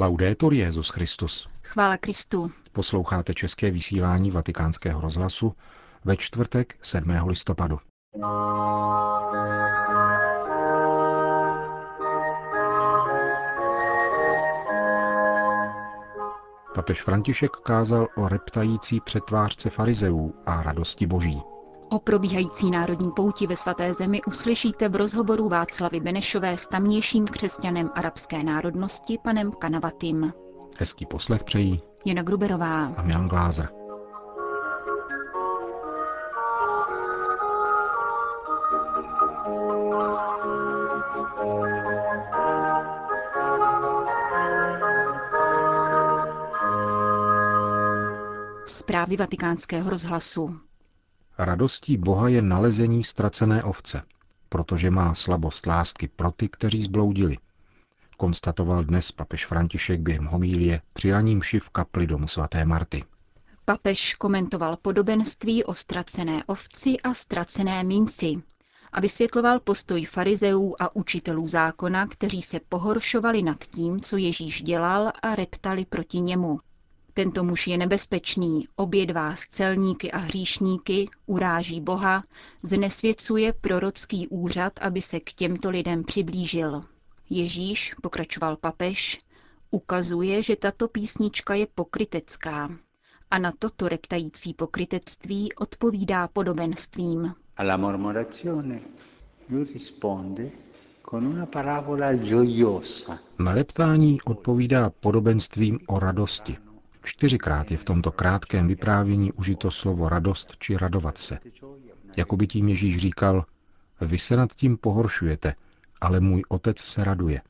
Laudetur Jezus Christus. Chvála Kristu. Posloucháte české vysílání Vatikánského rozhlasu ve čtvrtek 7. listopadu. Papež František kázal o reptající přetvářce farizeů a radosti boží. O probíhající národní pouti ve svaté zemi uslyšíte v rozhovoru Václavy Benešové s tamnějším křesťanem arabské národnosti panem Kanavatým. Hezký poslech přejí Jana Gruberová a Milan Glázer. Zprávy vatikánského rozhlasu. Radostí Boha je nalezení ztracené ovce, protože má slabost lásky pro ty, kteří zbloudili. Konstatoval dnes papež František během homílie při raním v kapli domu svaté Marty. Papež komentoval podobenství o ztracené ovci a ztracené minci a vysvětloval postoj farizeů a učitelů zákona, kteří se pohoršovali nad tím, co Ježíš dělal a reptali proti němu. Tento muž je nebezpečný, obědvá s celníky a hříšníky, uráží Boha, znesvěcuje prorocký úřad, aby se k těmto lidem přiblížil. Ježíš, pokračoval papež, ukazuje, že tato písnička je pokrytecká. A na toto reptající pokrytectví odpovídá podobenstvím. Alla mormorazione lui risponde con una parabola gioiosa. Na reptání odpovídá podobenstvím o radosti. Čtyřikrát je v tomto krátkém vyprávění užito slovo radost či radovat se. Jako by tím Ježíš říkal, vy se nad tím pohoršujete, ale můj otec se raduje.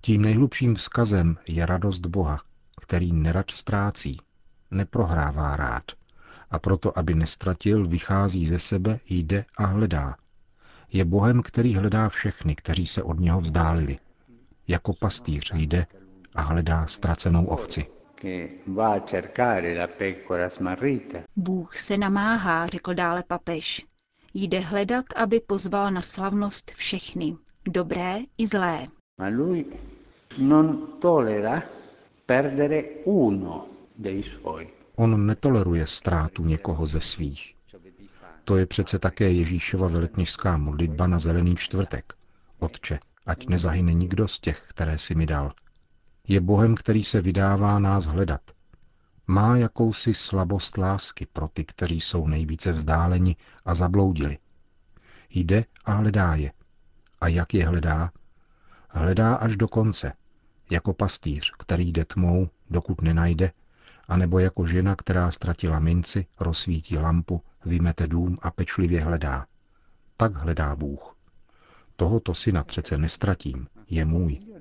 Tím nejhlubším vzkazem je radost Boha, který nerad ztrácí, neprohrává rád. A proto, aby nestratil, vychází ze sebe, jde a hledá. Je Bohem, který hledá všechny, kteří se od něho vzdálili. Jako pastýř jde a hledá ztracenou ovci. Bůh se namáhá, řekl dále papež. Jde hledat, aby pozval na slavnost všechny, dobré i zlé. Ma lui non tolera perdere uno dei suoi. On netoleruje ztrátu někoho ze svých. To je přece také Ježíšova velekněžská modlitba na zelený čtvrtek. Otče, ať nezahyne nikdo z těch, které si mi dal. Je Bohem, který se vydává nás hledat. Má jakousi slabost lásky pro ty, kteří jsou nejvíce vzdáleni a zabloudili. Jde a hledá je. A jak je hledá? Hledá až do konce, jako pastýř, který jde tmou, dokud nenajde, anebo jako žena, která ztratila minci, rozsvítí lampu, vymete dům a pečlivě hledá. Tak hledá Bůh. Tohoto syna přece nestratím, je můj.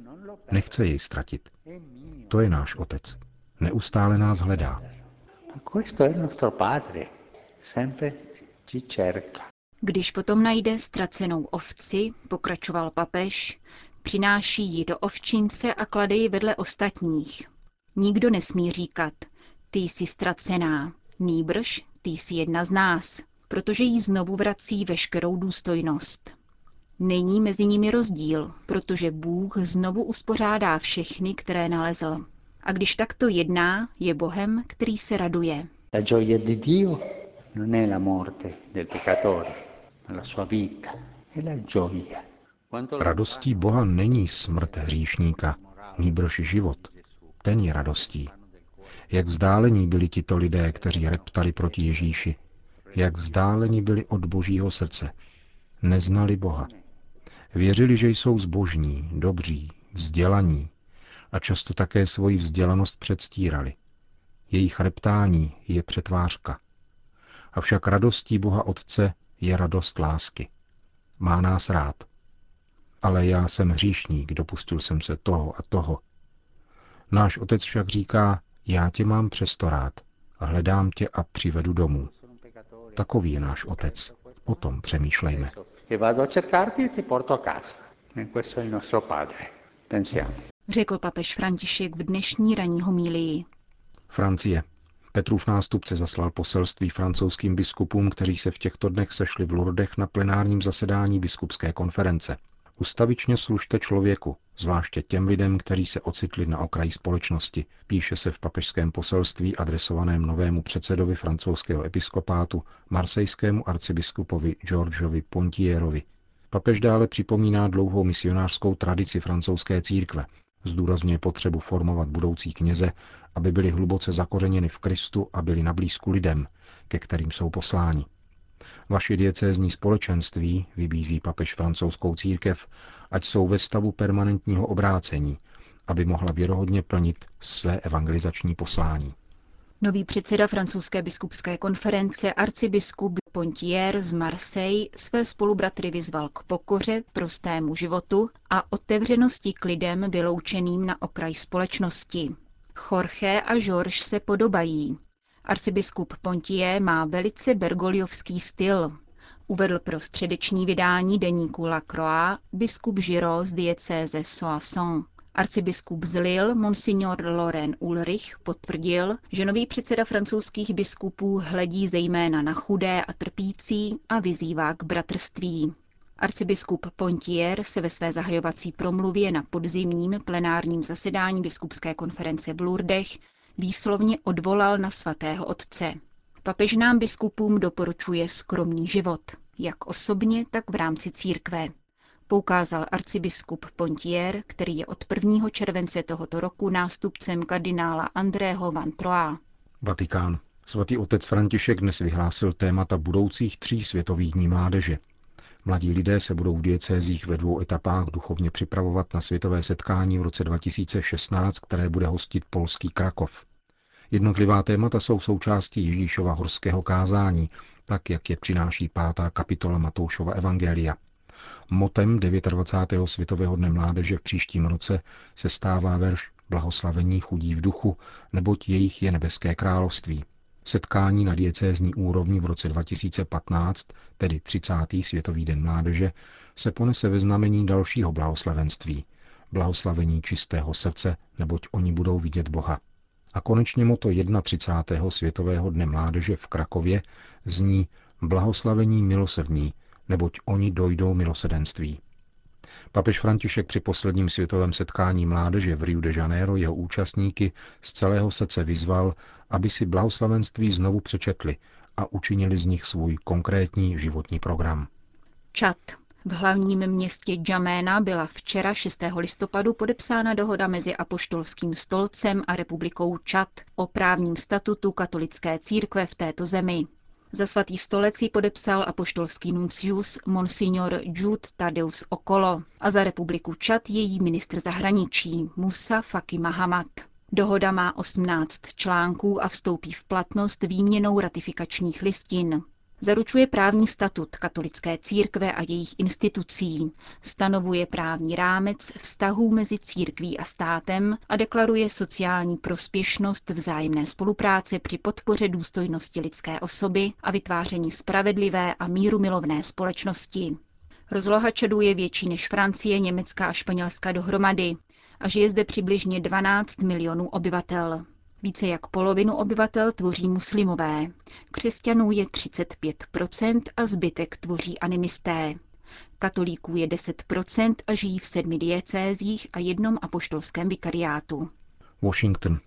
Nechce jej ztratit. To je náš otec. Neustále nás hledá. Když potom najde ztracenou ovci, pokračoval papež, přináší ji do ovčince a klade ji vedle ostatních. Nikdo nesmí říkat, ty jsi ztracená, nýbrž, ty jsi jedna z nás, protože jí znovu vrací veškerou důstojnost. Není mezi nimi rozdíl, protože Bůh znovu uspořádá všechny, které nalezl. A když takto jedná, je Bohem, který se raduje. La gioia di Dio non è la morte del peccatore, ma la sua vita, è la gioia. Radostí Boha není smrt hříšníka, nýbrž život. Ten je radostí. Jak vzdálení byli tito lidé, kteří reptali proti Ježíši. Jak vzdálení byli od božího srdce. Neznali Boha. Věřili, že jsou zbožní, dobří, vzdělaní a často také svoji vzdělanost předstírali. Jejich reptání je přetvářka. Avšak radostí Boha Otce je radost lásky. Má nás rád. Ale já jsem hříšník, dopustil jsem se toho a toho. Náš Otec však říká, já tě mám přesto rád, hledám tě a přivedu domů. Takový je náš Otec. O tom přemýšlejme e vado a cercarti e ti porto a casa. E questo è il nostro Padre. Pensiamo. Řekl papež František v dnešní ranní homílii. Francie. Petrův nástupce zaslal poselství francouzským biskupům, kteří se v těchto dnech sešli v Lourdech na plenárním zasedání biskupské konference. Ustavičně služte člověku, zvláště těm lidem, kteří se ocitli na okraji společnosti, píše se v papežském poselství adresovaném novému předsedovi francouzského episkopátu, marsejskému arcibiskupovi Georgeovi Pontierovi. Papež dále připomíná dlouhou misionářskou tradici francouzské církve, zdůrazňuje potřebu formovat budoucí kněze, aby byli hluboce zakořeněni v Kristu a byli na blízku lidem, ke kterým jsou posláni. Vaši diecézní společenství, vybízí papež francouzskou církev, ať jsou ve stavu permanentního obrácení, aby mohla věrohodně plnit své evangelizační poslání. Nový předseda francouzské biskupské konference arcibiskup Pontier z Marseille své spolubratry vyzval k pokoře, prostému životu a otevřenosti k lidem vyloučeným na okraj společnosti. Jorge a Georges se podobají. Arcibiskup Pontier má velice bergoliovský styl. Uvedl pro středeční vydání deníku La Croix biskup Giro z diecéze Soissons. Arcibiskup z Lille, monsignor Loren Ulrich, potvrdil, že nový předseda francouzských biskupů hledí zejména na chudé a trpící a vyzývá k bratrství. Arcibiskup Pontier se ve své zahajovací promluvě na podzimním plenárním zasedání biskupské konference v Lourdech výslovně odvolal na svatého otce. Papež nám biskupům doporučuje skromný život, jak osobně, tak v rámci církve. Poukázal arcibiskup Pontier, který je od 1. července tohoto roku nástupcem kardinála Andrého Van Troa. Vatikán. Svatý otec František dnes vyhlásil témata budoucích tří světových dní mládeže. Mladí lidé se budou v diecézích ve dvou etapách duchovně připravovat na světové setkání v roce 2016, které bude hostit polský Krakov. Jednotlivá témata jsou součástí Ježíšova horského kázání, tak jak je přináší pátá kapitola Matoušova Evangelia. Motem 29. světového dne mládeže v příštím roce se stává verš Blahoslavení chudí v duchu, neboť jejich je nebeské království. Setkání na diecézní úrovni v roce 2015, tedy 30. Světový den mládeže, se ponese ve znamení dalšího blahoslavenství. Blahoslavení čistého srdce, neboť oni budou vidět Boha. A konečně moto 31. Světového dne mládeže v Krakově zní Blahoslavení milosrdní, neboť oni dojdou milosedenství. Papež František při posledním světovém setkání mládeže v Rio de Janeiro jeho účastníky z celého srdce vyzval, aby si blahoslavenství znovu přečetli a učinili z nich svůj konkrétní životní program. Čat. V hlavním městě Džaména byla včera 6. listopadu podepsána dohoda mezi Apoštolským stolcem a republikou Čad o právním statutu katolické církve v této zemi. Za svatý stolec ji podepsal apoštolský nuncius Monsignor Jude Tadeus Okolo a za republiku Čad její ministr zahraničí Musa Faki Mahamat. Dohoda má 18 článků a vstoupí v platnost výměnou ratifikačních listin. Zaručuje právní statut katolické církve a jejich institucí, stanovuje právní rámec vztahů mezi církví a státem a deklaruje sociální prospěšnost vzájemné spolupráce při podpoře důstojnosti lidské osoby a vytváření spravedlivé a míru milovné společnosti. Rozloha Čadu je větší než Francie, Německa a Španělska dohromady a žije zde přibližně 12 milionů obyvatel. Více jak polovinu obyvatel tvoří muslimové. Křesťanů je 35% a zbytek tvoří animisté. Katolíků je 10% a žijí v sedmi diecézích a jednom apoštolském vikariátu. Washington.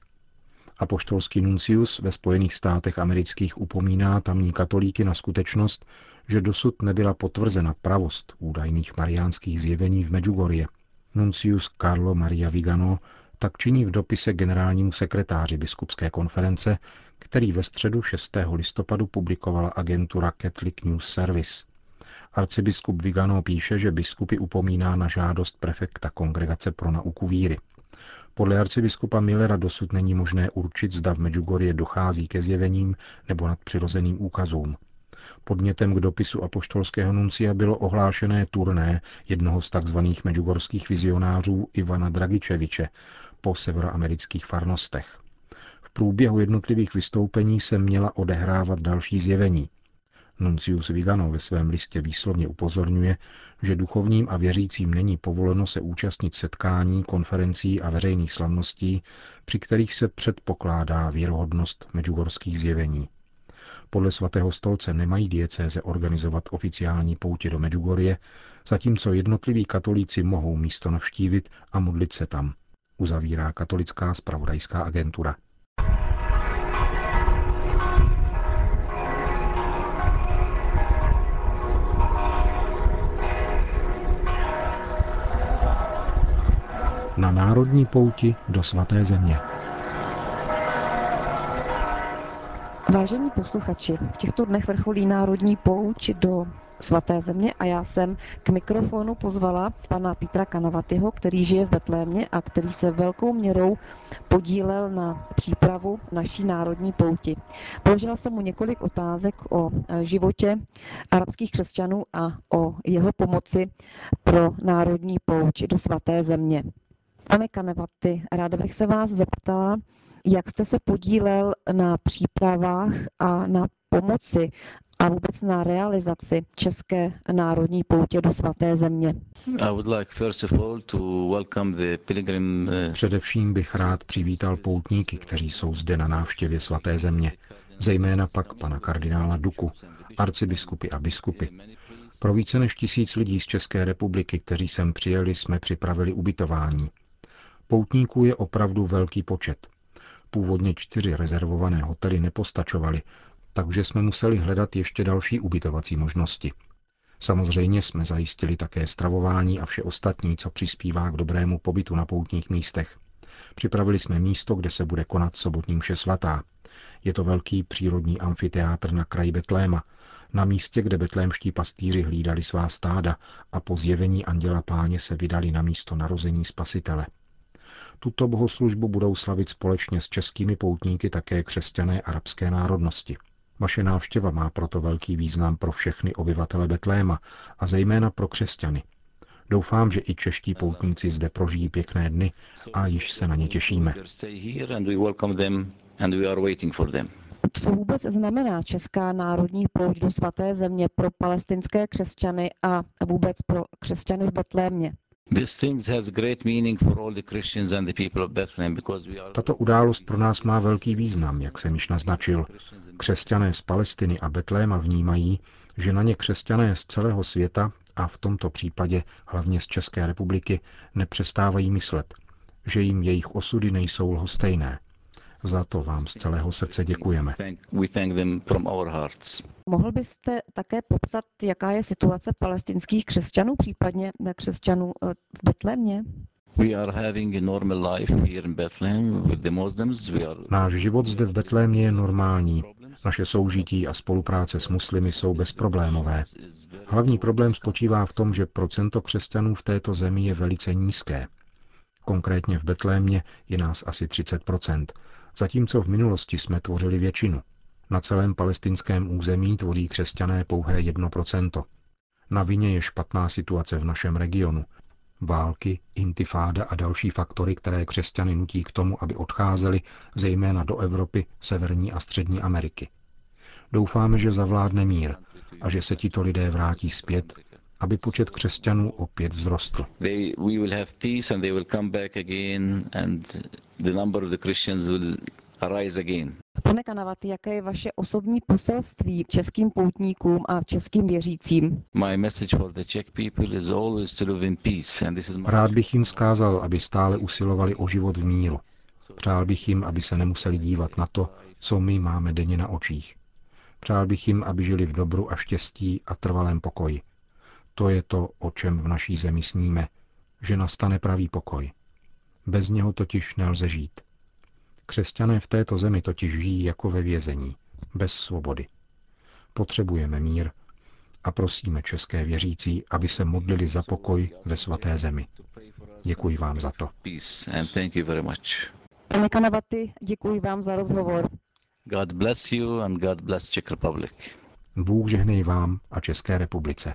Apoštolský nuncius ve Spojených státech amerických upomíná tamní katolíky na skutečnost, že dosud nebyla potvrzena pravost údajných mariánských zjevení v Medjugorje. Nuncius Carlo Maria Vigano tak činí v dopise generálnímu sekretáři biskupské konference, který ve středu 6. listopadu publikovala agentura Catholic News Service. Arcibiskup Vigano píše, že biskupy upomíná na žádost prefekta Kongregace pro nauku víry. Podle arcibiskupa Millera dosud není možné určit, zda v Medjugorje dochází ke zjevením nebo nadpřirozeným úkazům. Podnětem k dopisu apoštolského nuncia bylo ohlášené turné jednoho z tzv. medjugorských vizionářů Ivana Dragičeviče, po severoamerických farnostech. V průběhu jednotlivých vystoupení se měla odehrávat další zjevení. Nuncius Vigano ve svém listě výslovně upozorňuje, že duchovním a věřícím není povoleno se účastnit setkání, konferencí a veřejných slavností, při kterých se předpokládá věrohodnost medjugorských zjevení. Podle svatého stolce nemají diecéze organizovat oficiální poutě do Medjugorje, zatímco jednotliví katolíci mohou místo navštívit a modlit se tam, uzavírá katolická spravodajská agentura. Na národní pouti do svaté země. Vážení posluchači, v těchto dnech vrcholí národní pouť do svaté země a já jsem k mikrofonu pozvala pana Petra Kanavatyho, který žije v Betlémě a který se velkou měrou podílel na přípravu naší národní pouti. Položila jsem mu několik otázek o e, životě arabských křesťanů a o jeho pomoci pro národní pouť do svaté země. Pane Kanavaty, ráda bych se vás zeptala, jak jste se podílel na přípravách a na pomoci a vůbec na realizaci České národní poutě do svaté země? Především bych rád přivítal poutníky, kteří jsou zde na návštěvě svaté země, zejména pak pana kardinála Duku, arcibiskupy a biskupy. Pro více než tisíc lidí z České republiky, kteří sem přijeli, jsme připravili ubytování. Poutníků je opravdu velký počet. Původně čtyři rezervované hotely nepostačovaly, takže jsme museli hledat ještě další ubytovací možnosti. Samozřejmě jsme zajistili také stravování a vše ostatní, co přispívá k dobrému pobytu na poutních místech. Připravili jsme místo, kde se bude konat sobotní mše svatá. Je to velký přírodní amfiteátr na kraji Betléma, na místě, kde betlémští pastýři hlídali svá stáda a po zjevení anděla páně se vydali na místo narození spasitele. Tuto bohoslužbu budou slavit společně s českými poutníky také křesťané arabské národnosti. Vaše návštěva má proto velký význam pro všechny obyvatele Betléma a zejména pro křesťany. Doufám, že i čeští poutníci zde prožijí pěkné dny a již se na ně těšíme. Co vůbec znamená Česká národní pouť do svaté země pro palestinské křesťany a vůbec pro křesťany v Betlémě? Tato událost pro nás má velký význam, jak jsem již naznačil. Křesťané z Palestiny a Betléma vnímají, že na ně křesťané z celého světa a v tomto případě hlavně z České republiky nepřestávají myslet, že jim jejich osudy nejsou lhostejné. Za to vám z celého srdce děkujeme. Mohl byste také popsat, jaká je situace palestinských křesťanů, případně křesťanů eh, v Betlémě? Náš život zde v Betlémě je normální. Naše soužití a spolupráce s muslimy jsou bezproblémové. Hlavní problém spočívá v tom, že procento křesťanů v této zemi je velice nízké. Konkrétně v Betlémě je nás asi 30 zatímco v minulosti jsme tvořili většinu. Na celém palestinském území tvoří křesťané pouhé 1%. Na vině je špatná situace v našem regionu. Války, intifáda a další faktory, které křesťany nutí k tomu, aby odcházeli zejména do Evropy, Severní a Střední Ameriky. Doufáme, že zavládne mír a že se tito lidé vrátí zpět aby počet křesťanů opět vzrostl. Pane Kanavaty, jaké je vaše osobní poselství českým poutníkům a českým věřícím? Rád bych jim zkázal, aby stále usilovali o život v míru. Přál bych jim, aby se nemuseli dívat na to, co my máme denně na očích. Přál bych jim, aby žili v dobru a štěstí a trvalém pokoji. To je to, o čem v naší zemi sníme, že nastane pravý pokoj. Bez něho totiž nelze žít. Křesťané v této zemi totiž žijí jako ve vězení, bez svobody. Potřebujeme mír a prosíme české věřící, aby se modlili za pokoj ve svaté zemi. Děkuji vám za to. Pane Kanavaty, děkuji vám za rozhovor. God bless you and God bless Czech Republic. Bůh žehnej vám a České republice.